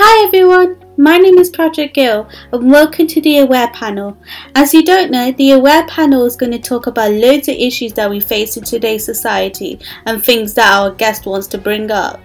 Hi everyone, my name is Project Gill and welcome to the Aware Panel. As you don't know, the Aware Panel is going to talk about loads of issues that we face in today's society and things that our guest wants to bring up.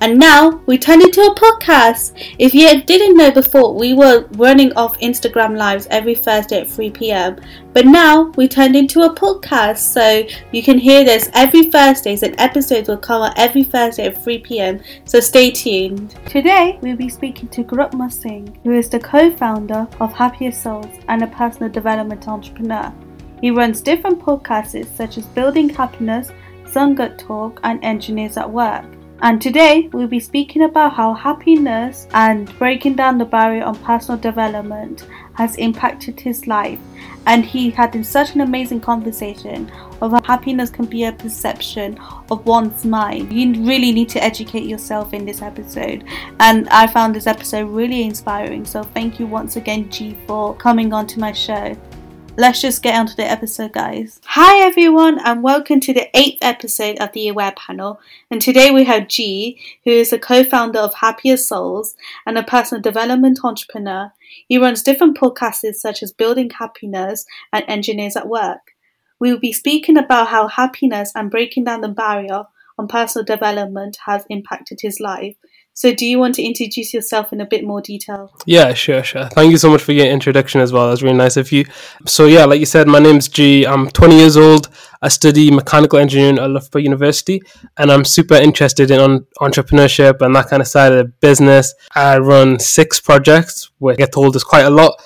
And now we turn into a podcast. If you didn't know before, we were running off Instagram lives every Thursday at 3 pm. But now we turned into a podcast, so you can hear this every Thursdays and episodes will come out every Thursday at 3 pm. So stay tuned. Today we'll be speaking to Gurupma Singh, who is the co-founder of Happier Souls and a personal development entrepreneur. He runs different podcasts such as Building Happiness, Sangat Talk, and Engineers at Work. And today we'll be speaking about how happiness and breaking down the barrier on personal development has impacted his life. And he had such an amazing conversation of how happiness can be a perception of one's mind. You really need to educate yourself in this episode. And I found this episode really inspiring. So thank you once again, G, for coming on to my show let's just get on to the episode, guys. Hi, everyone, and welcome to the eighth episode of the Aware Panel. And today we have G, who is a co founder of Happier Souls and a personal development entrepreneur. He runs different podcasts such as Building Happiness and Engineers at Work. We will be speaking about how happiness and breaking down the barrier on personal development has impacted his life so, do you want to introduce yourself in a bit more detail? Yeah, sure, sure. Thank you so much for your introduction as well. That's really nice of you. So, yeah, like you said, my name's G. I'm 20 years old. I study mechanical engineering at Loughborough University, and I'm super interested in entrepreneurship and that kind of side of the business. I run six projects, which I get told is quite a lot,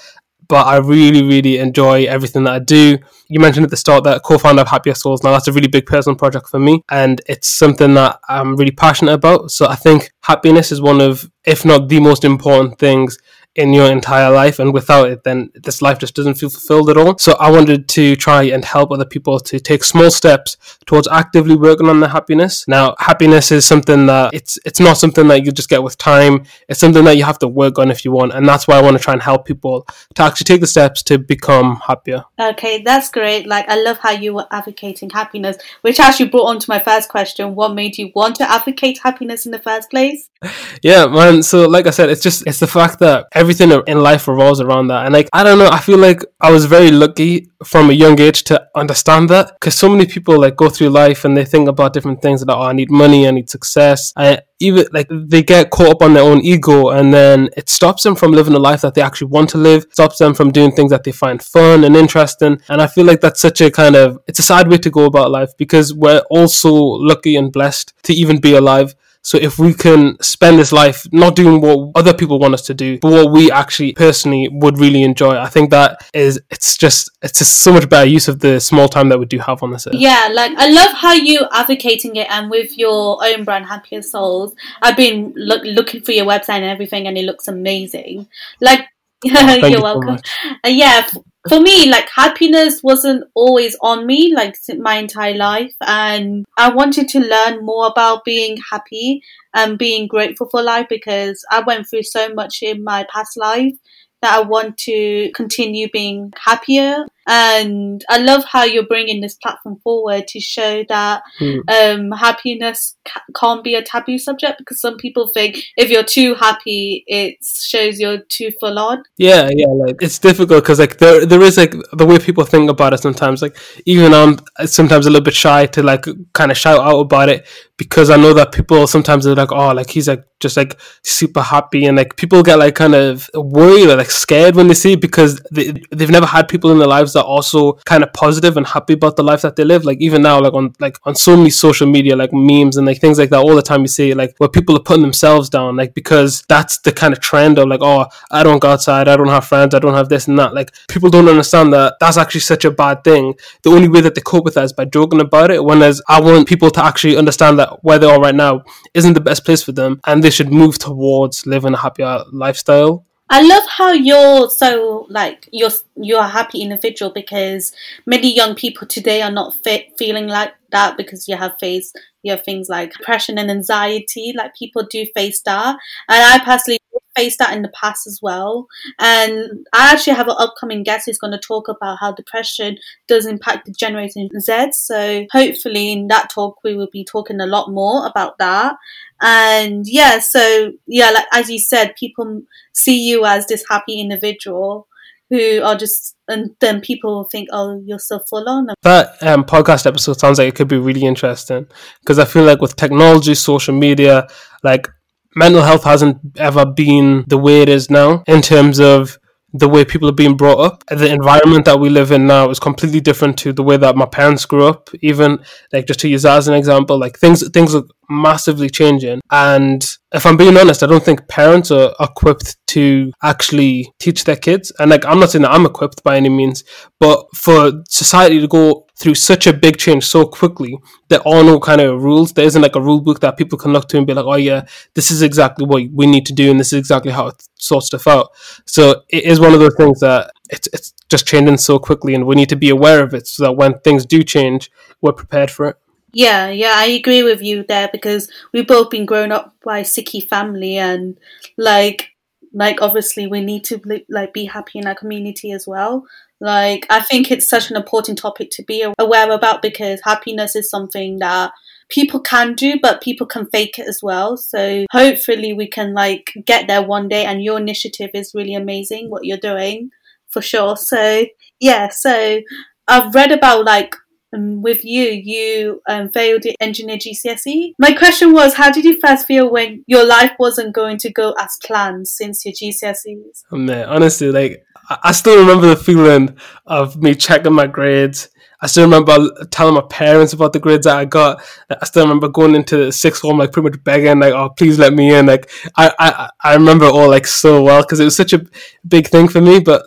but I really, really enjoy everything that I do. You mentioned at the start that co-founder of Happier Souls. Now that's a really big personal project for me, and it's something that I'm really passionate about. So I think happiness is one of, if not the most important things in your entire life and without it then this life just doesn't feel fulfilled at all. So i wanted to try and help other people to take small steps towards actively working on their happiness. Now happiness is something that it's it's not something that you just get with time. It's something that you have to work on if you want and that's why i want to try and help people to actually take the steps to become happier. Okay that's great. Like i love how you were advocating happiness which actually brought on to my first question. What made you want to advocate happiness in the first place? Yeah man. So like i said it's just it's the fact that everything in life revolves around that. And like, I don't know, I feel like I was very lucky from a young age to understand that because so many people like go through life and they think about different things that, oh, I need money, I need success. I even like they get caught up on their own ego and then it stops them from living a life that they actually want to live, stops them from doing things that they find fun and interesting. And I feel like that's such a kind of, it's a sad way to go about life because we're also lucky and blessed to even be alive. So if we can spend this life not doing what other people want us to do, but what we actually personally would really enjoy, I think that is it's just it's just so much better use of the small time that we do have on this earth. Yeah, like I love how you advocating it and with your own brand Happier Souls. I've been look, looking for your website and everything and it looks amazing. Like oh, you're you welcome. Uh, yeah, for me, like happiness wasn't always on me like my entire life, and I wanted to learn more about being happy and being grateful for life because I went through so much in my past life that I want to continue being happier and I love how you're bringing this platform forward to show that mm. um, happiness ca- can't be a taboo subject because some people think if you're too happy, it shows you're too full on. Yeah, yeah, like it's difficult because like there there is like the way people think about it sometimes. Like even I'm sometimes a little bit shy to like kind of shout out about it because I know that people sometimes are like, oh, like he's like just like super happy and like people get like kind of worried or like scared when they see it because they, they've never had people in their lives are also kind of positive and happy about the life that they live. Like even now, like on like on so many social media, like memes and like things like that all the time you see like where people are putting themselves down, like because that's the kind of trend of like, oh, I don't go outside, I don't have friends, I don't have this and that. Like people don't understand that that's actually such a bad thing. The only way that they cope with that is by joking about it. Whereas I want people to actually understand that where they are right now isn't the best place for them and they should move towards living a happier lifestyle. I love how you're so like you're you're a happy individual because many young people today are not feeling like that because you have faced you have things like depression and anxiety. Like people do face that, and I personally faced that in the past as well. And I actually have an upcoming guest who's going to talk about how depression does impact the Generation Z. So hopefully in that talk we will be talking a lot more about that. And yeah, so yeah, like as you said, people see you as this happy individual who are just and then people think oh you're so full on. That um, podcast episode sounds like it could be really interesting. Because i feel like with technology social media like mental health hasn't ever been the way it is now in terms of the way people are being brought up. The environment that we live in now is completely different to the way that my parents grew up. Even like just to use that as an example, like things things are massively changing. And if I'm being honest, I don't think parents are equipped to actually teach their kids. And like I'm not saying that I'm equipped by any means, but for society to go through such a big change so quickly, there are no kind of rules. There isn't like a rule book that people can look to and be like, oh yeah, this is exactly what we need to do and this is exactly how it sorts stuff out. So it is one of those things that it's it's just changing so quickly and we need to be aware of it so that when things do change, we're prepared for it. Yeah, yeah, I agree with you there because we've both been grown up by Sikhi family and like like obviously we need to like be happy in our community as well like i think it's such an important topic to be aware about because happiness is something that people can do but people can fake it as well so hopefully we can like get there one day and your initiative is really amazing what you're doing for sure so yeah so i've read about like um, with you, you um, failed your engineer GCSE. My question was, how did you first feel when your life wasn't going to go as planned since your GCSEs? Oh, man, honestly, like I still remember the feeling of me checking my grades. I still remember telling my parents about the grades that I got. I still remember going into the sixth form, like pretty much begging, like, "Oh, please let me in." Like, I, I, I remember all like so well because it was such a big thing for me. But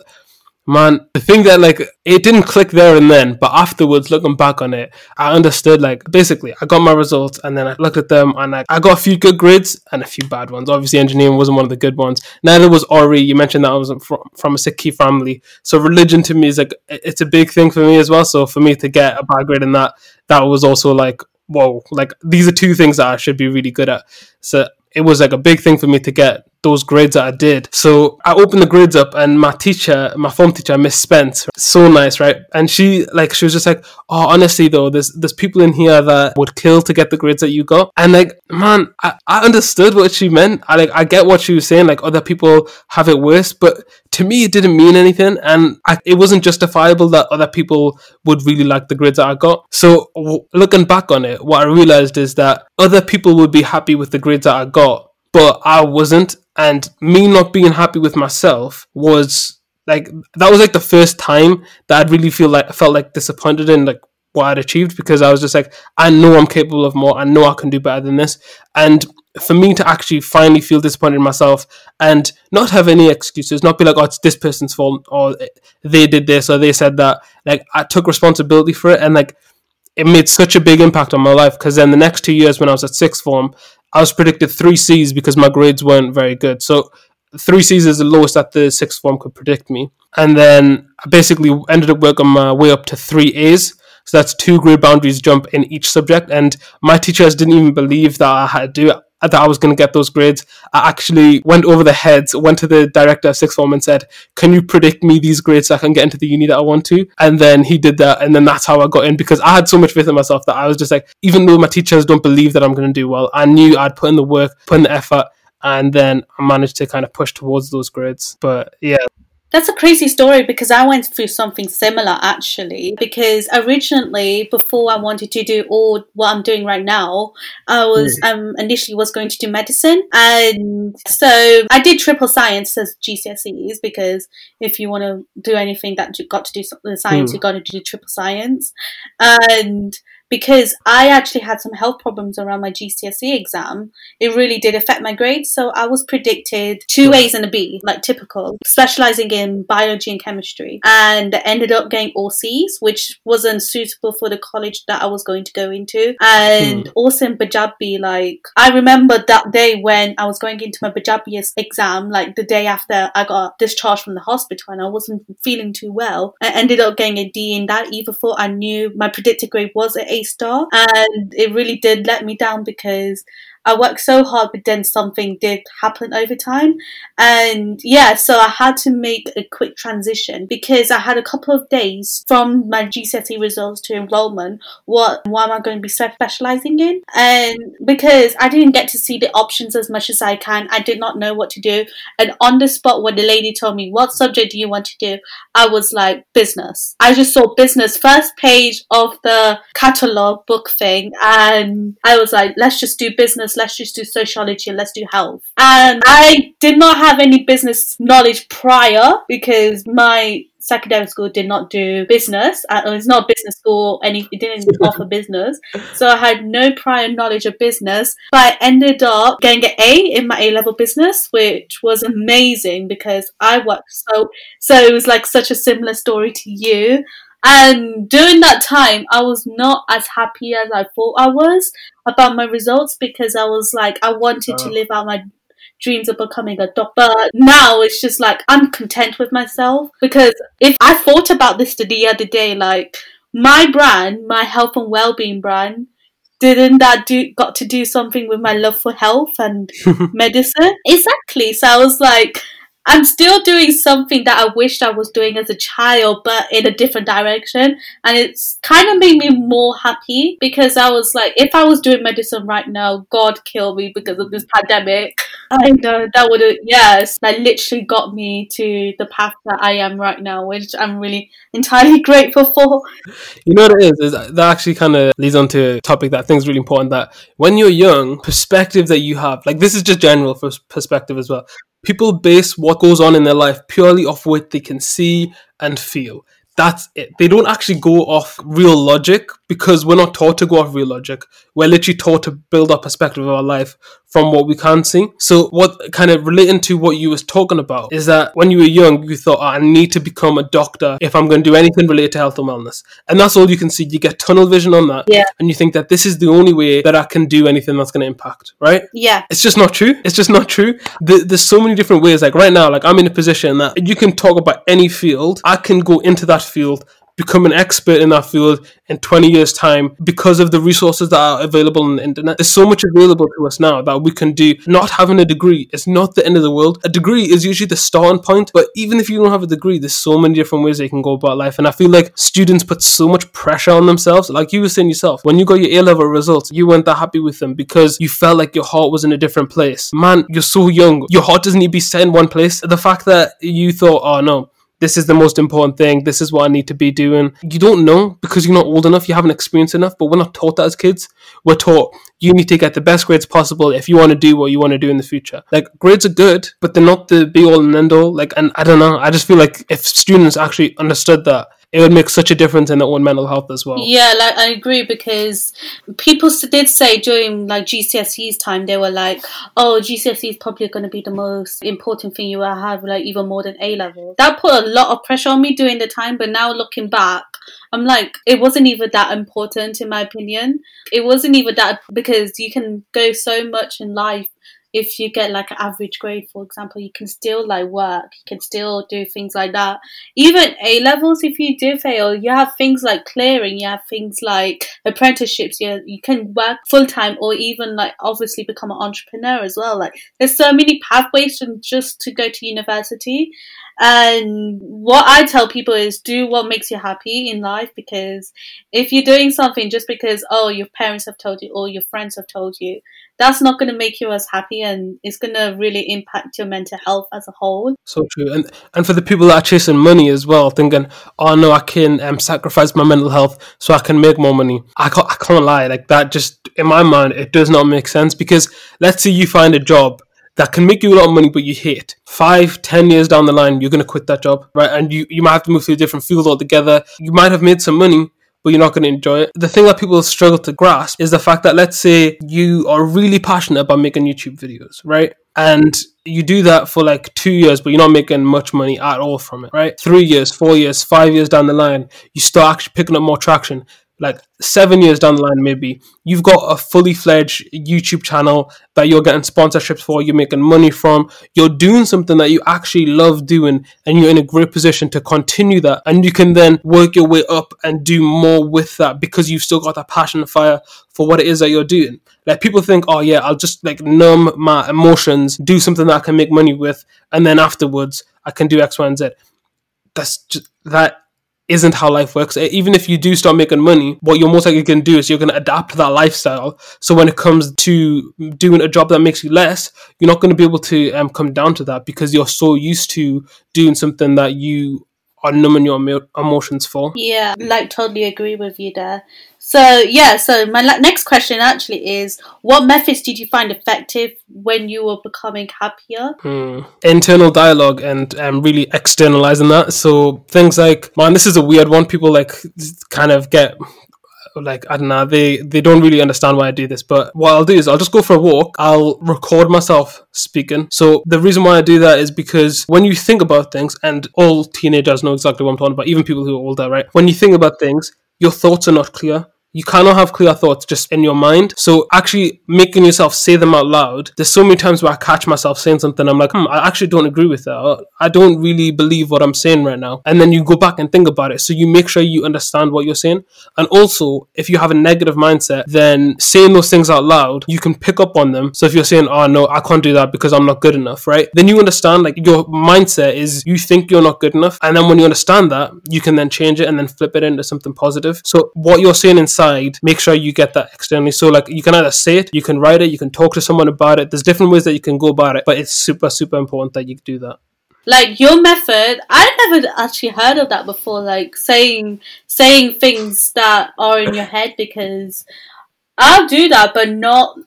man, the thing that like it didn't click there and then, but afterwards, looking back on it, I understood like basically I got my results and then I looked at them and I, I got a few good grades and a few bad ones. Obviously, engineering wasn't one of the good ones. Neither was Ori. You mentioned that I was from, from a Sikh family, so religion to me is like it's a big thing for me as well. So for me to get a bad grade in that, that was also like whoa, like these are two things that I should be really good at. So it was like a big thing for me to get those grades that I did. So I opened the grades up and my teacher, my form teacher, Miss Spence, so nice, right? And she like she was just like, Oh, honestly though, there's there's people in here that would kill to get the grades that you got. And like, man, I, I understood what she meant. I like I get what she was saying, like other people have it worse, but to me it didn't mean anything and I, it wasn't justifiable that other people would really like the grades that I got. So w- looking back on it, what I realized is that other people would be happy with the grades that I got but I wasn't and me not being happy with myself was like that was like the first time that I'd really feel like felt like disappointed in like what I'd achieved because I was just like I know I'm capable of more I know I can do better than this. And for me to actually finally feel disappointed in myself and not have any excuses not be like oh it's this person's fault or they did this or they said that like I took responsibility for it and like it made such a big impact on my life because then the next two years when I was at sixth form I was predicted three C's because my grades weren't very good. So three C's is the lowest that the sixth form could predict me. And then I basically ended up working my way up to three A's. So that's two grade boundaries jump in each subject. And my teachers didn't even believe that I had to do it that I was going to get those grades. I actually went over the heads, went to the director of sixth form and said, "Can you predict me these grades so I can get into the uni that I want to?" And then he did that, and then that's how I got in because I had so much faith in myself that I was just like, even though my teachers don't believe that I'm going to do well, I knew I'd put in the work, put in the effort, and then I managed to kind of push towards those grades. But yeah, that's a crazy story because I went through something similar actually. Because originally, before I wanted to do all what I'm doing right now, I was mm. um initially was going to do medicine, and so I did triple science as GCSEs because if you want to do anything that you got to do science, mm. you got to do triple science, and because I actually had some health problems around my GCSE exam, it really did affect my grades. So I was predicted two A's and a B, like typical, specializing in biology and chemistry, and ended up getting all C's, which wasn't suitable for the college that I was going to go into. And hmm. also in Punjabi, like I remember that day when I was going into my Punjabi exam, like the day after I got discharged from the hospital and I wasn't feeling too well. I ended up getting a D in that, even though I knew my predicted grade was an A Star, and it really did let me down because I worked so hard, but then something did happen over time. And yeah, so I had to make a quick transition because I had a couple of days from my GCSE results to enrollment. What, what am I going to be specializing in? And because I didn't get to see the options as much as I can, I did not know what to do. And on the spot, when the lady told me, What subject do you want to do? I was like, Business. I just saw business first page of the catalog book thing. And I was like, Let's just do business let's just do sociology and let's do health. And I did not have any business knowledge prior because my secondary school did not do business. Uh, it's not a business school, and it didn't offer business. So I had no prior knowledge of business. But I ended up getting an A in my A level business, which was amazing because I worked so. So it was like such a similar story to you. And during that time, I was not as happy as I thought I was about my results because I was like, I wanted to oh. live out my dreams of becoming a doctor. But now it's just like, I'm content with myself because if I thought about this the other day, like, my brand, my health and well-being brand, didn't that do got to do something with my love for health and medicine? Exactly. So I was like, I'm still doing something that I wished I was doing as a child, but in a different direction. And it's kind of made me more happy because I was like, if I was doing medicine right now, God kill me because of this pandemic. I know that would have, yes, that literally got me to the path that I am right now, which I'm really entirely grateful for. You know what it is? is that actually kind of leads on to a topic that I think is really important that when you're young, perspective that you have, like this is just general for perspective as well People base what goes on in their life purely off what they can see and feel that's it. They don't actually go off real logic because we're not taught to go off real logic. We're literally taught to build our perspective of our life from what we can't see. So what kind of relating to what you was talking about is that when you were young, you thought, oh, I need to become a doctor if I'm going to do anything related to health and wellness. And that's all you can see. You get tunnel vision on that. Yeah. And you think that this is the only way that I can do anything that's going to impact, right? Yeah. It's just not true. It's just not true. The, there's so many different ways. Like right now, like I'm in a position that you can talk about any field. I can go into that field become an expert in that field in 20 years time because of the resources that are available on the internet. There's so much available to us now that we can do. Not having a degree is not the end of the world. A degree is usually the starting point but even if you don't have a degree there's so many different ways they can go about life. And i feel like students put so much pressure on themselves. Like you were saying yourself when you got your a-level results you weren't that happy with them because you felt like your heart was in a different place. Man you're so young. Your heart doesn't need to be set in one place. The fact that you thought oh no this is the most important thing. This is what I need to be doing. You don't know because you're not old enough. You haven't experienced enough. But we're not taught that as kids. We're taught you need to get the best grades possible if you want to do what you want to do in the future. Like grades are good, but they're not the be all and end all. Like, and I don't know. I just feel like if students actually understood that it would make such a difference in their own mental health as well. Yeah, like I agree because people did say during like GCSE's time they were like, "Oh, GCSE is probably going to be the most important thing you will have, like even more than A level." That put a lot of pressure on me during the time, but now looking back, I'm like, it wasn't even that important in my opinion. It wasn't even that because you can go so much in life if you get like an average grade, for example, you can still like work, you can still do things like that. Even A levels, if you do fail, you have things like clearing, you have things like apprenticeships, you, you can work full time or even like obviously become an entrepreneur as well. Like there's so many pathways from just to go to university. And what I tell people is do what makes you happy in life because if you're doing something just because, oh, your parents have told you or your friends have told you, that's not going to make you as happy and it's going to really impact your mental health as a whole. So true. And and for the people that are chasing money as well, thinking, oh no, I can um, sacrifice my mental health so I can make more money. I can't, I can't lie. Like that just, in my mind, it does not make sense because let's say you find a job that can make you a lot of money, but you hate. Five, ten years down the line, you're going to quit that job, right? And you, you might have to move to a different field altogether. You might have made some money, but you're not going to enjoy it. The thing that people struggle to grasp is the fact that let's say you are really passionate about making YouTube videos, right? And you do that for like two years, but you're not making much money at all from it, right? Three years, four years, five years down the line, you start actually picking up more traction like seven years down the line, maybe you've got a fully fledged YouTube channel that you're getting sponsorships for, you're making money from, you're doing something that you actually love doing, and you're in a great position to continue that. And you can then work your way up and do more with that because you've still got that passion and fire for what it is that you're doing. Like people think, oh yeah, I'll just like numb my emotions, do something that I can make money with, and then afterwards I can do X, Y, and Z. That's just that isn't how life works. Even if you do start making money, what you're most likely going to do is you're going to adapt to that lifestyle. So when it comes to doing a job that makes you less, you're not going to be able to um, come down to that because you're so used to doing something that you are numbing your emotions for. Yeah, like totally agree with you there. So yeah, so my next question actually is, what methods did you find effective when you were becoming happier? Hmm. Internal dialogue and um, really externalizing that. So things like, man, this is a weird one. People like kind of get like I don't know, they they don't really understand why I do this. But what I'll do is I'll just go for a walk. I'll record myself speaking. So the reason why I do that is because when you think about things, and all teenagers know exactly what I'm talking about, even people who are older, right? When you think about things, Your thoughts are not clear. You cannot have clear thoughts just in your mind. So actually making yourself say them out loud. There's so many times where I catch myself saying something. I'm like, hmm, I actually don't agree with that. I don't really believe what I'm saying right now. And then you go back and think about it. So you make sure you understand what you're saying. And also, if you have a negative mindset, then saying those things out loud, you can pick up on them. So if you're saying, oh no, I can't do that because I'm not good enough, right? Then you understand like your mindset is you think you're not good enough. And then when you understand that, you can then change it and then flip it into something positive. So what you're saying inside inside, make sure you get that externally. So like you can either say it, you can write it, you can talk to someone about it. There's different ways that you can go about it, but it's super, super important that you do that. Like your method, I never actually heard of that before. Like saying saying things that are in your head because I'll do that, but not.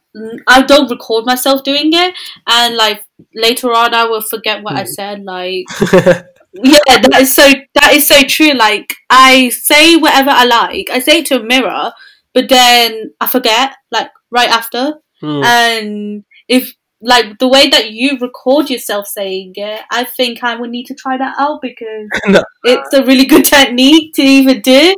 I don't record myself doing it, and like later on, I will forget what. I hmm. said. Like yeah, that is so that is so true. Like I say whatever I like. I say it to a mirror, but then I forget like right after. Hmm. And if like the way that you record yourself saying it, I think I would need to try that out because no. it's a really good technique to even do.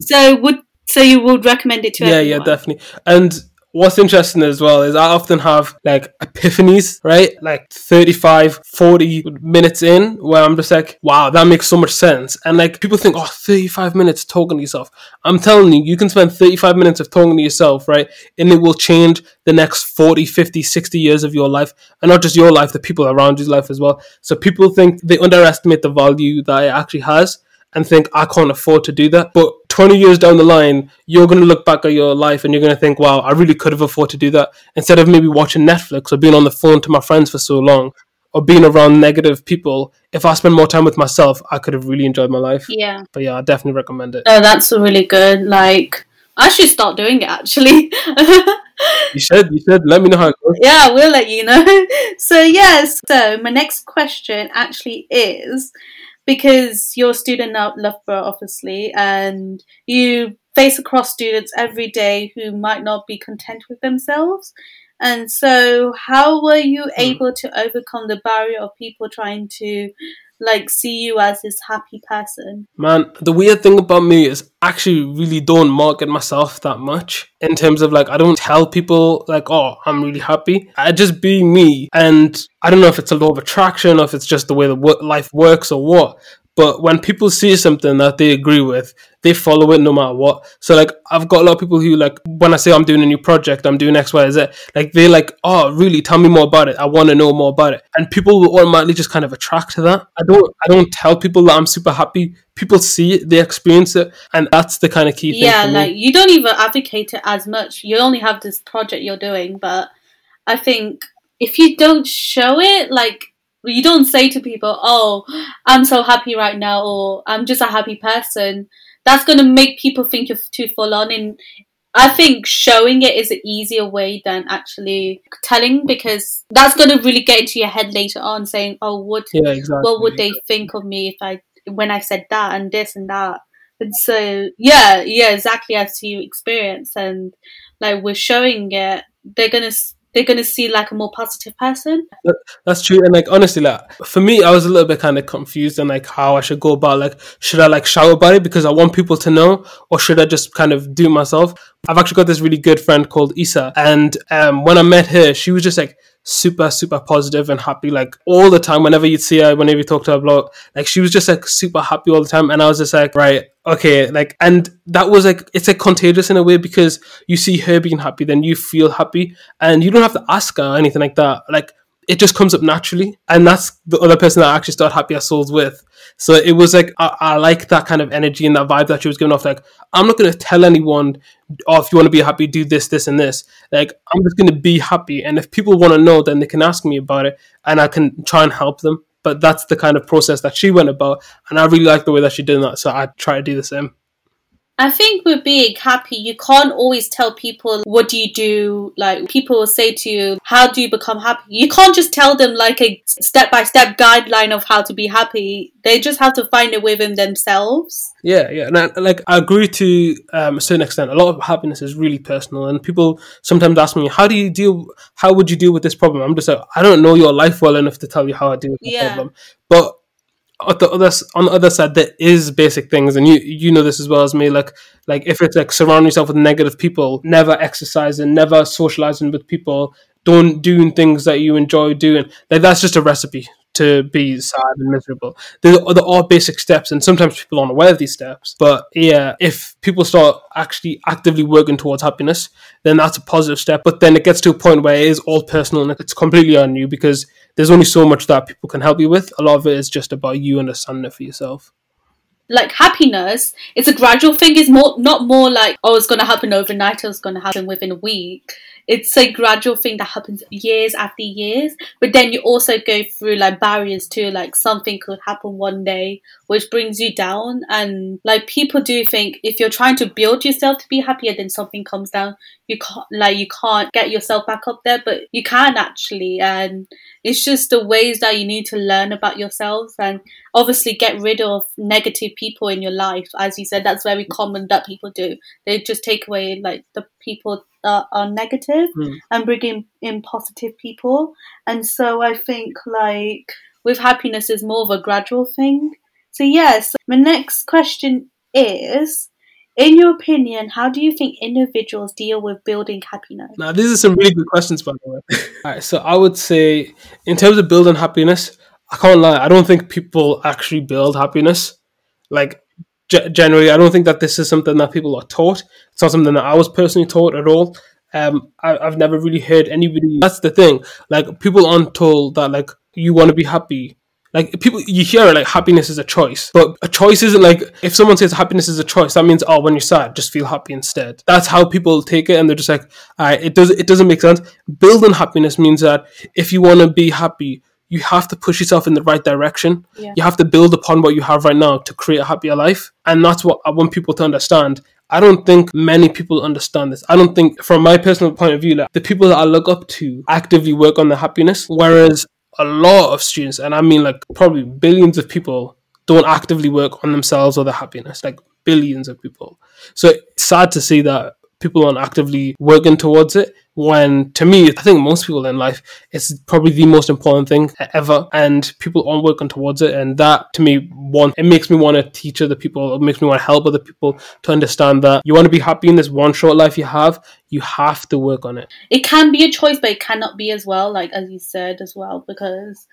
So would so you would recommend it to yeah, everyone? Yeah, definitely. And what's interesting as well is I often have like epiphanies, right? Like 35, 40 minutes in where I'm just like, wow, that makes so much sense. And like people think, oh, 35 minutes talking to yourself. I'm telling you, you can spend 35 minutes of talking to yourself, right? And it will change the next 40, 50, 60 years of your life. And not just your life, the people around you's life as well. So people think they underestimate the value that it actually has and think I can't afford to do that. But 20 years down the line, you're going to look back at your life and you're going to think, wow, I really could have afforded to do that. Instead of maybe watching Netflix or being on the phone to my friends for so long or being around negative people, if I spend more time with myself, I could have really enjoyed my life. Yeah. But yeah, I definitely recommend it. Oh, that's really good. Like, I should start doing it actually. you should, you should. Let me know how it goes. Yeah, I will let you know. So, yes, so my next question actually is because you're a student at Loughborough, obviously, and you face across students every day who might not be content with themselves. And so, how were you hmm. able to overcome the barrier of people trying to like see you as this happy person? Man, the weird thing about me is actually really don't market myself that much in terms of like I don't tell people like oh I'm really happy. I just be me, and I don't know if it's a law of attraction or if it's just the way the life works or what. But when people see something that they agree with, they follow it no matter what. So like I've got a lot of people who like when I say I'm doing a new project, I'm doing X, Y, Z, like they're like, oh really, tell me more about it. I want to know more about it. And people will automatically just kind of attract to that. I don't I don't tell people that I'm super happy. People see it, they experience it, and that's the kind of key thing. Yeah, like you don't even advocate it as much. You only have this project you're doing, but I think if you don't show it, like you don't say to people, "Oh, I'm so happy right now," or "I'm just a happy person." That's gonna make people think you're too full on. And I think showing it is an easier way than actually telling because that's gonna really get into your head later on, saying, "Oh, what? Yeah, exactly. What would they think of me if I when I said that and this and that?" And so, yeah, yeah, exactly as you experience, and like we're showing it, they're gonna they're going to see like a more positive person. That's true. And like honestly, like for me, I was a little bit kind of confused on like how I should go about like should I like shout about it because I want people to know, or should I just kind of do myself? I've actually got this really good friend called Isa, and um, when I met her, she was just like super super positive and happy like all the time. Whenever you'd see her whenever you talk to her blog like she was just like super happy all the time. And i was just like right okay like and that was like it's like contagious in a way because you see her being happy then you feel happy and you don't have to ask her or anything like that. Like it just comes up naturally. And that's the other person that I actually started happier souls with so it was like I, I, like that kind of energy and that vibe that she was giving off like i'm not to tell anyone oh if you want to be happy do this this and this. Like i'm just to be happy and if people want to know then they can ask me about it and i can try and help them. But that's the kind of process that she went about and i really like the way that she did that so i try to do the same I think with being happy, you can't always tell people what do you do. Like people will say to you, "How do you become happy?" You can't just tell them like a step by step guideline of how to be happy. They just have to find it within themselves. Yeah, yeah, and I, like I agree to um, a certain extent. A lot of happiness is really personal, and people sometimes ask me, "How do you deal? How would you deal with this problem?" I'm just like, I don't know your life well enough to tell you how I deal with the yeah. problem, but on the other on the other side, there is basic things, and you you know this as well as me. Like like if it's like surround yourself with negative people, never exercising, never socializing with people, don't doing things that you enjoy doing. Like that's just a recipe to be sad and miserable. There, there are basic steps, and sometimes people aren't aware of these steps. But yeah, if people start actually actively working towards happiness, then that's a positive step. But then it gets to a point where it is all personal and it's completely on you because there's only so much that people can help you with. A lot of it is just about you understanding it for yourself like happiness it's a gradual thing it's more not more like oh it's going to happen overnight or it's going to happen within a week it's a gradual thing that happens years after years but then you also go through like barriers too like something could happen one day which brings you down and like people do think if you're trying to build yourself to be happier then something comes down. You can't like you can't get yourself back up there but you can actually and it's just the ways that you need to learn about yourself and obviously get rid of negative people in your life. As you said that's very common that people do. They just take away like the people that are negative mm. and bring in, in positive people and so i think like with happiness is more of a gradual thing so yes my next question is in your opinion, how do you think individuals deal with building happiness? Now, these are some really good questions, by the way. All right, so I would say, in terms of building happiness, I can't lie. I don't think people actually build happiness. Like, g- generally, I don't think that this is something that people are taught. It's not something that I was personally taught at all. Um, I, I've never really heard anybody. That's the thing. Like, people aren't told that, like, you want to be happy like people, you hear it like happiness is a choice, but a choice isn't like if someone says happiness is a choice, that means oh, when you're sad, just feel happy instead. That's how people take it, and they're just like, it does it doesn't make sense. Building happiness means that if you want to be happy, you have to push yourself in the right direction. Yeah. You have to build upon what you have right now to create a happier life, and that's what I want people to understand. I don't think many people understand this. I don't think, from my personal point of view, like the people that I look up to actively work on their happiness, whereas a lot of students, and I mean like probably billions of people, don't actively work on themselves or their happiness. Like billions of people. So it's sad to see that people aren't actively working towards it when to me i think most people in life it's probably the most important thing ever and people aren't working towards it and that to me one it makes me want to teach other people it makes me want to help other people to understand that you want to be happy in this one short life you have you have to work on it. It can be a choice but it cannot be as well like as you said as well because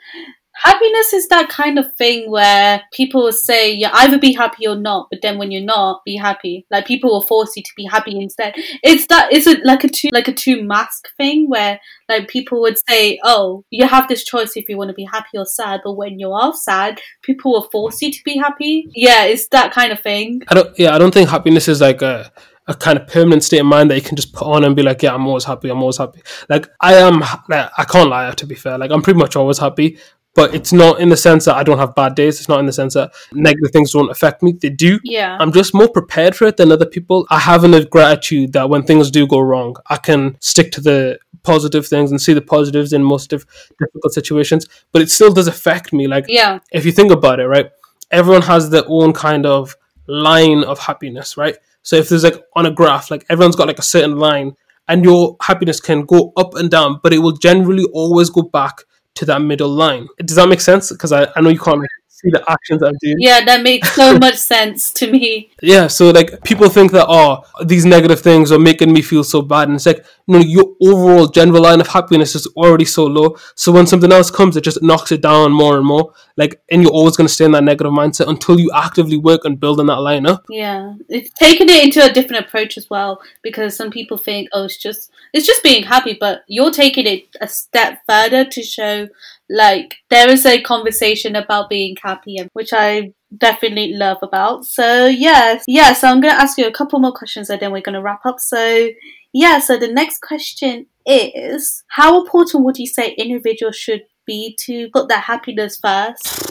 happiness is that kind of thing where people will say you either be happy or not, but then when you're not, be happy. Like people will force you to be happy instead. It's that it's a, like a two like a two mask thing where like people would say, oh, you have this choice if you want to be happy or sad, but when you are sad, people will force you to be happy. Yeah, it's that kind of thing. I don't. Yeah, I don't think happiness is like a a kind of permanent state of mind that you can just put on and be like, yeah, I'm always happy. I'm always happy. Like I am. Like, I can't lie. To be fair, like I'm pretty much always happy but it's not in the sense that I don't have bad days. It's not in the sense that negative things don't affect me. They do. Yeah. I'm just more prepared for it than other people. I have a gratitude that when things do go wrong, I can stick to the positive things and see the positives in most of difficult situations. But it still does affect me. Like, yeah. if you think about it, right? Everyone has their own kind of line of happiness, right? So if there's like on a graph, like everyone's got like a certain line and your happiness can go up and down, but it will generally always go back to that middle line. Does that make sense? Because I, I know you can't see the actions I'm doing. Yeah, that makes so much sense to me. Yeah, so like people think that oh these negative things are making me feel so bad, and it's like no, your overall general line of happiness is already so low. So when something else comes, it just knocks it down more and more. Like, and you're always going to stay in that negative mindset until you actively work on building that line up. Yeah, it's taking it into a different approach as well because some people think oh it's just it's just being happy, but you're taking it a step further to show like there is a conversation about being happy and which i definitely love about. So yes yeah so i'm going to ask you a couple more questions and then we're going to wrap up. So yeah so the next question is how important would you say individuals should be to put their happiness first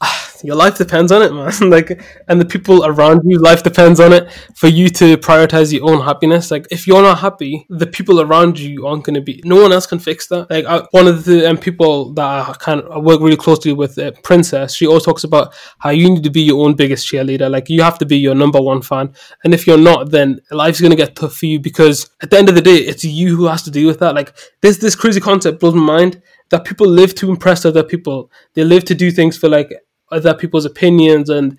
your life depends on it, man. like, and the people around you, life depends on it. For you to prioritize your own happiness, like, if you're not happy, the people around you aren't going to be. No one else can fix that. Like, I, one of the um, people that I kind of I work really closely with, uh, Princess, she always talks about how you need to be your own biggest cheerleader. Like, you have to be your number one fan, and if you're not, then life's going to get tough for you because at the end of the day, it's you who has to deal with that. Like, this this crazy concept blows my mind that people live to impress other people. They live to do things for like other people's opinions and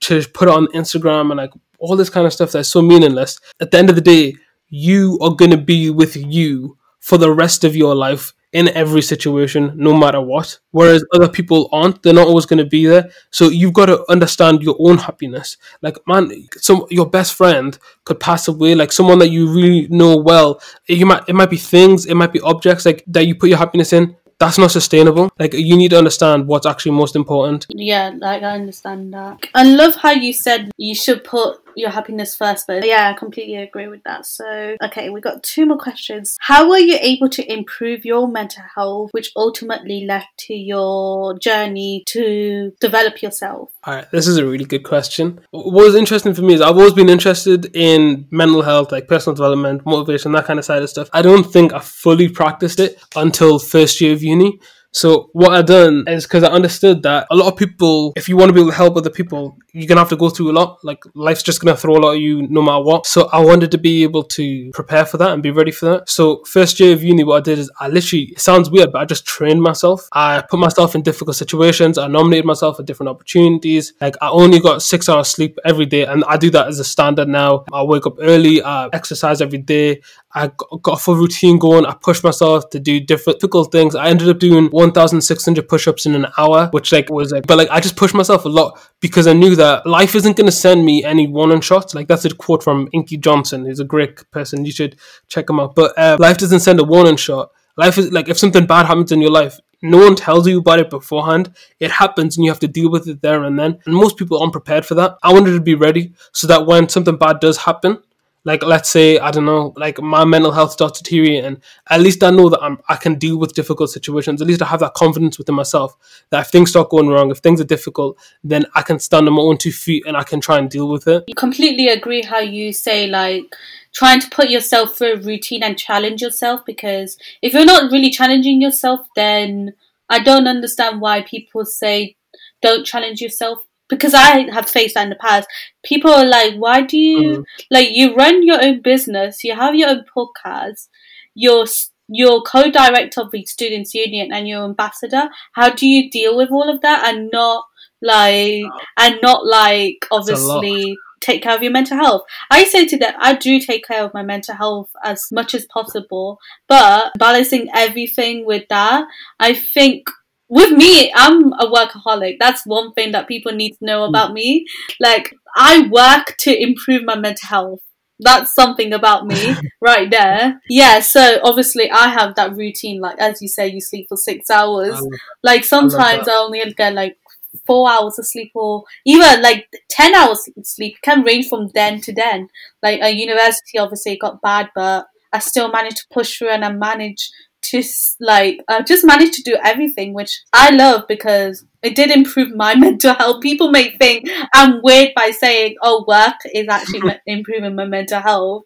to put on Instagram and like all this kind of stuff that's so meaningless. At the end of the day, you are going to be with you for the rest of your life in every situation, no matter what. Whereas other people aren't, they're not always going to be there. So you've got to understand your own happiness. Like, man, some your best friend could pass away, like someone that you really know well. You might, it might be things, it might be objects like that you put your happiness in that's not sustainable. Like you need to understand what's actually most important. Yeah, like I understand that. I love how you said you should put your happiness first, but yeah, I completely agree with that. So, okay, we got two more questions. How were you able to improve your mental health, which ultimately led to your journey to develop yourself? All right, this is a really good question. What was interesting for me is I've always been interested in mental health, like personal development, motivation, that kind of side of stuff. I don't think I fully practiced it until first year of uni. So what I done is because I understood that a lot of people, if you want to be able to help other people, you're gonna have to go through a lot. Like life's just gonna throw a lot at you no matter what. So I wanted to be able to prepare for that and be ready for that. So first year of uni, what I did is I literally it sounds weird, but I just trained myself. I put myself in difficult situations. I nominated myself for different opportunities. Like I only got six hours sleep every day, and I do that as a standard now. I wake up early. I exercise every day. I got a full routine going. I pushed myself to do different difficult things. I ended up doing 1,600 push-ups in an hour, which like was like, but like I just pushed myself a lot because I knew that life isn't going to send me any one-on shots. Like that's a quote from Inky Johnson, who's a great person. You should check him out. But uh, life doesn't send a one-on shot. Life is like if something bad happens in your life, no one tells you about it beforehand. It happens and you have to deal with it there and then. And most people aren't prepared for that. I wanted to be ready so that when something bad does happen, like let's say i don't know like my mental health starts deteriorating at least i know that I'm, i can deal with difficult situations. At least i have that confidence within myself that if things start going wrong if things are difficult then i can stand on my own two feet and i can try and deal with it. You completely agree how you say like trying to put yourself through a routine and challenge yourself because if you're not really challenging yourself then i don't understand why people say don't challenge yourself because I have faced that in the past. People are like, why do you mm. like you run your own business, you have your own podcast, you're you're co-director of the Students Union and you're ambassador. How do you deal with all of that and not like and not like obviously take care of your mental health. I say to them, I do take care of my mental health as much as possible, but balancing everything with that, I think with me, I'm a workaholic. That's one thing that people need to know about me. Like, I work to improve my mental health. That's something about me right there. Yeah, so obviously I have that routine. Like, as you say, you sleep for six hours. like, sometimes I, I only get like four hours of sleep or even like 10 hours sleep. It can range from then to then. Like, a university obviously got bad, but I still managed to push through and I managed to like uh, just managed to do everything, which I love because it did improve my mental health. People may think I'm weird by saying, "Oh, work is actually improving my mental health,"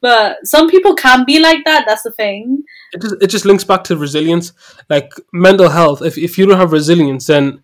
but some people can be like that. That's the thing. It just it just links back to resilience, like mental health. If if you don't have resilience, then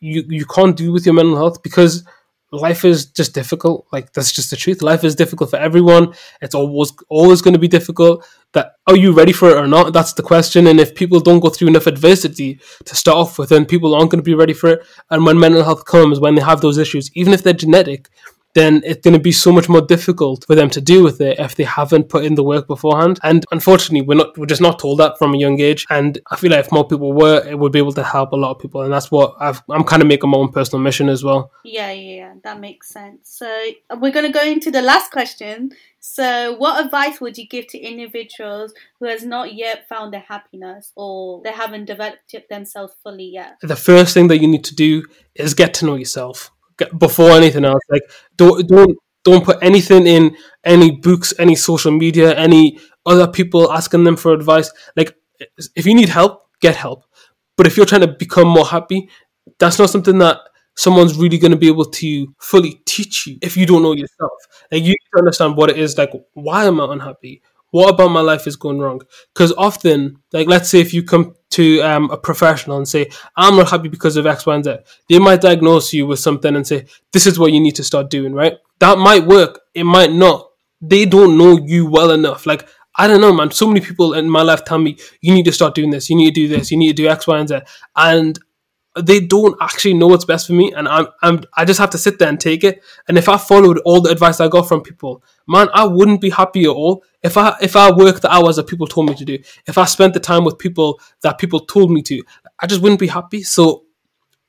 you you can't deal with your mental health because life is just difficult. Like that's just the truth. Life is difficult for everyone. It's always always going to be difficult. That are you ready for it or not? That's the question. And if people don't go through enough adversity to start off with, then people aren't going to be ready for it. And when mental health comes, when they have those issues, even if they're genetic, then it's going to be so much more difficult for them to deal with it if they haven't put in the work beforehand. And unfortunately, we're not we're just not told that from a young age. And I feel like if more people were, it would be able to help a lot of people. And that's what I've, I'm kind of making my own personal mission as well. Yeah, yeah, yeah, that makes sense. So we're going to go into the last question. So, what advice would you give to individuals who has not yet found their happiness or they haven't developed themselves fully yet? The first thing that you need to do is get to know yourself before anything else. Like don't don't don't put anything in any books, any social media, any other people asking them for advice. Like if you need help, get help. But if you're trying to become more happy, that's not something that someone's really going to be able to fully teach you if you don't know yourself. Like you need to understand what it is. Like why am I unhappy? What about my life is going wrong? Because often, like let's say if you come to um, a professional and say, I'm not happy because of X, Y, and Z. They might diagnose you with something and say, this is what you need to start doing, right? That might work. It might not. They don't know you well enough. Like, I don't know, man. So many people in my life tell me, you need to start doing this, you need to do this, you need to do X, Y, and Z. And they don't actually know what's best for me, and I'm, I'm I just have to sit there and take it. And if I followed all the advice I got from people, man, I wouldn't be happy at all. If I if I worked the hours that people told me to do, if I spent the time with people that people told me to, I just wouldn't be happy. So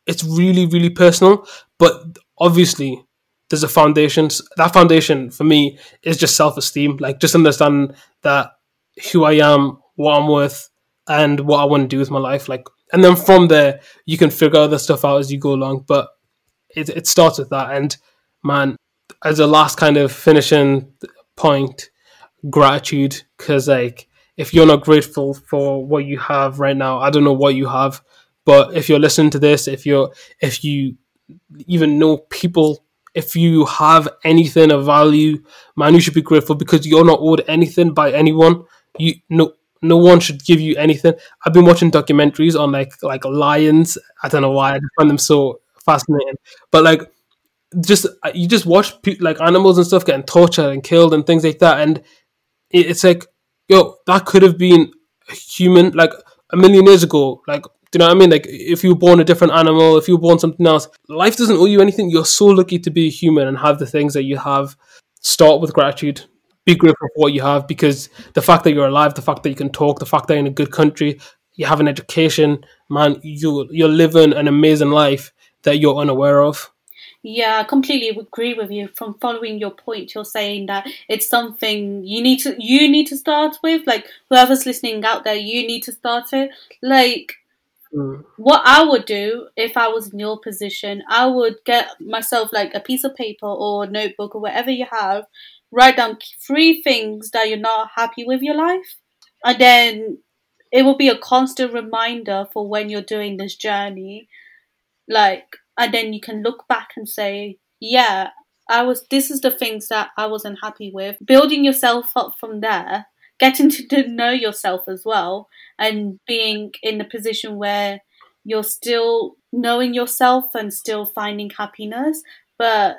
it's really really personal, but obviously there's a foundation. That foundation for me is just self esteem, like just understanding that who I am, what I'm worth, and what I want to do with my life. Like and then from there you can figure other stuff out as you go along. But it it starts with that, and man, as a last kind of finishing point, gratitude because like if you're not grateful for what you have right now, I don't know what you have. But if you're listening to this, if you're if you even know people, if you have anything of value, man, you should be grateful because you're not owed anything by anyone. You no no one should give you anything. I've been watching documentaries on like like lions. I don't know why I find them so fascinating. But like just uh, you just watch pe- like animals and stuff getting tortured and killed and things like that, and it, it's like yo, that could have been human like a million years ago. Like, do you know what I mean? Like, if you were born a different animal, if you were born something else, life doesn't owe you anything. You're so lucky to be a human and have the things that you have. Start with gratitude be grateful for what you have because the fact that you're alive, the fact that you can talk, the fact that you're in a good country, you have an education, man, you you're living an amazing life that you're unaware of. Yeah, I completely agree with you. From following your point, you're saying that it's something you need to you need to start with. Like whoever's listening out there, you need to start it. Like mm. what I would do if I was in your position, I would get myself like a piece of paper or notebook or whatever you have, write down three things that you're not happy with your life, and then it will be a constant reminder for when you're doing this journey. Like, and then you can look back and say, yeah, I was, this is the things that I wasn't happy with. Building yourself up from there, getting to know yourself as well, and being in a position where you're still knowing yourself and still finding happiness, but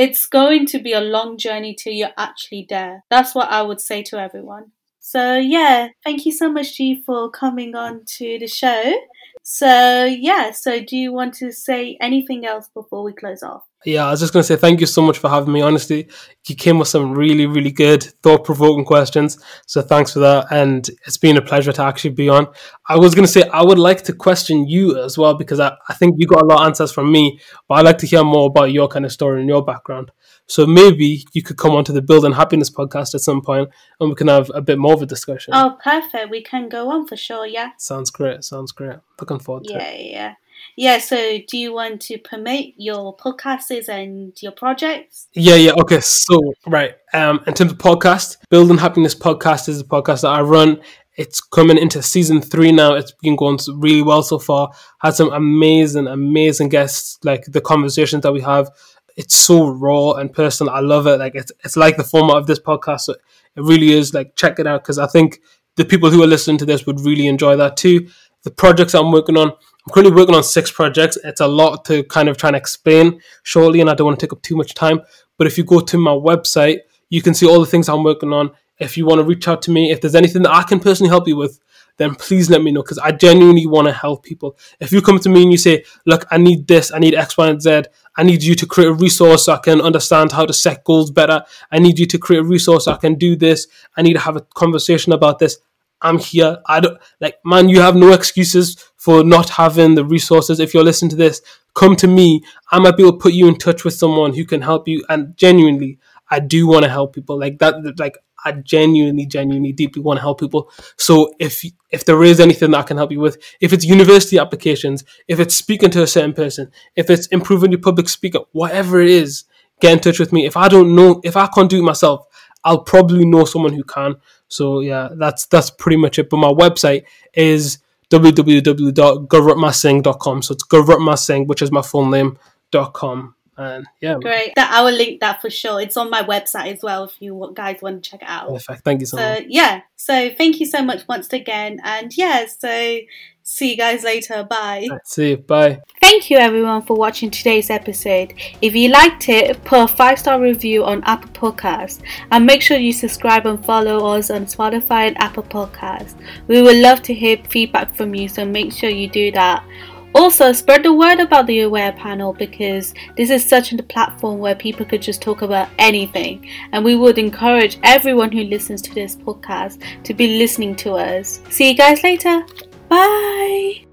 it's going to be a long journey till you're actually there. That's what I would say to everyone. So, yeah, thank you so much, G, for coming on to the show. So, yeah, so do you want to say anything else before we close off? Yeah, I was just going to say thank you so much for having me. Honestly, you came with some really, really good, thought provoking questions. So thanks for that. And it's been a pleasure to actually be on. I was going to say, I would like to question you as well, because I, I think you got a lot of answers from me, but I'd like to hear more about your kind of story and your background. So maybe you could come onto the Building Happiness podcast at some point and we can have a bit more of a discussion. Oh, perfect. We can go on for sure. Yeah. Sounds great. Sounds great. Looking forward to yeah, it. Yeah, yeah. Yeah, so do you want to promote your podcasts and your projects? Yeah, yeah. Okay, so right. Um, in terms of podcast, Building Happiness podcast is a podcast that I run. It's coming into season three now. It's been going really well so far. Had some amazing, amazing guests. Like the conversations that we have, it's so raw and personal. I love it. Like it's it's like the format of this podcast. So it really is. Like check it out because I think the people who are listening to this would really enjoy that too the projects I'm working on. I'm currently working on six projects. It's a lot to kind of try and explain shortly, and I don't want to take up too much time. But if you go to my website, you can see all the things I'm working on. If you want to reach out to me, if there's anything that I can personally help you with, then please let me know because I genuinely want to help people. If you come to me and you say, Look, I need this, I need X, Y, and Z, I need you to create a resource so I can understand how to set goals better, I need you to create a resource so I can do this, I need to have a conversation about this. I'm here. I don't like, man, you have no excuses for not having the resources. If you're listening to this, come to me. I might be able to put you in touch with someone who can help you. And genuinely, I do want to help people like that. Like, I genuinely, genuinely, deeply want to help people. So if if there is anything that I can help you with, if it's university applications, if it's speaking to a certain person, if it's improving your public speaker, whatever it is, get in touch with me. If I don't know, if I can't do it myself, I'll probably know someone who can. So yeah, that's that's pretty much it. But my website is www.gurupmasingh.com. So it's Gurupma which is my full name, dot com. And yeah, great. That I will link that for sure. It's on my website as well if you guys want to check it out. Perfect. Thank you so, so much. Yeah. So thank you so much once again. And yeah, so see you guys later. Bye. Right, see you. Bye. Thank you everyone for watching today's episode. If you liked it, put a five star review on Apple Podcasts and make sure you subscribe and follow us on Spotify and Apple Podcasts. We would love to hear feedback from you, so make sure you do that. Also, spread the word about the Aware panel because this is such a platform where people could just talk about anything. And we would encourage everyone who listens to this podcast to be listening to us. See you guys later. Bye.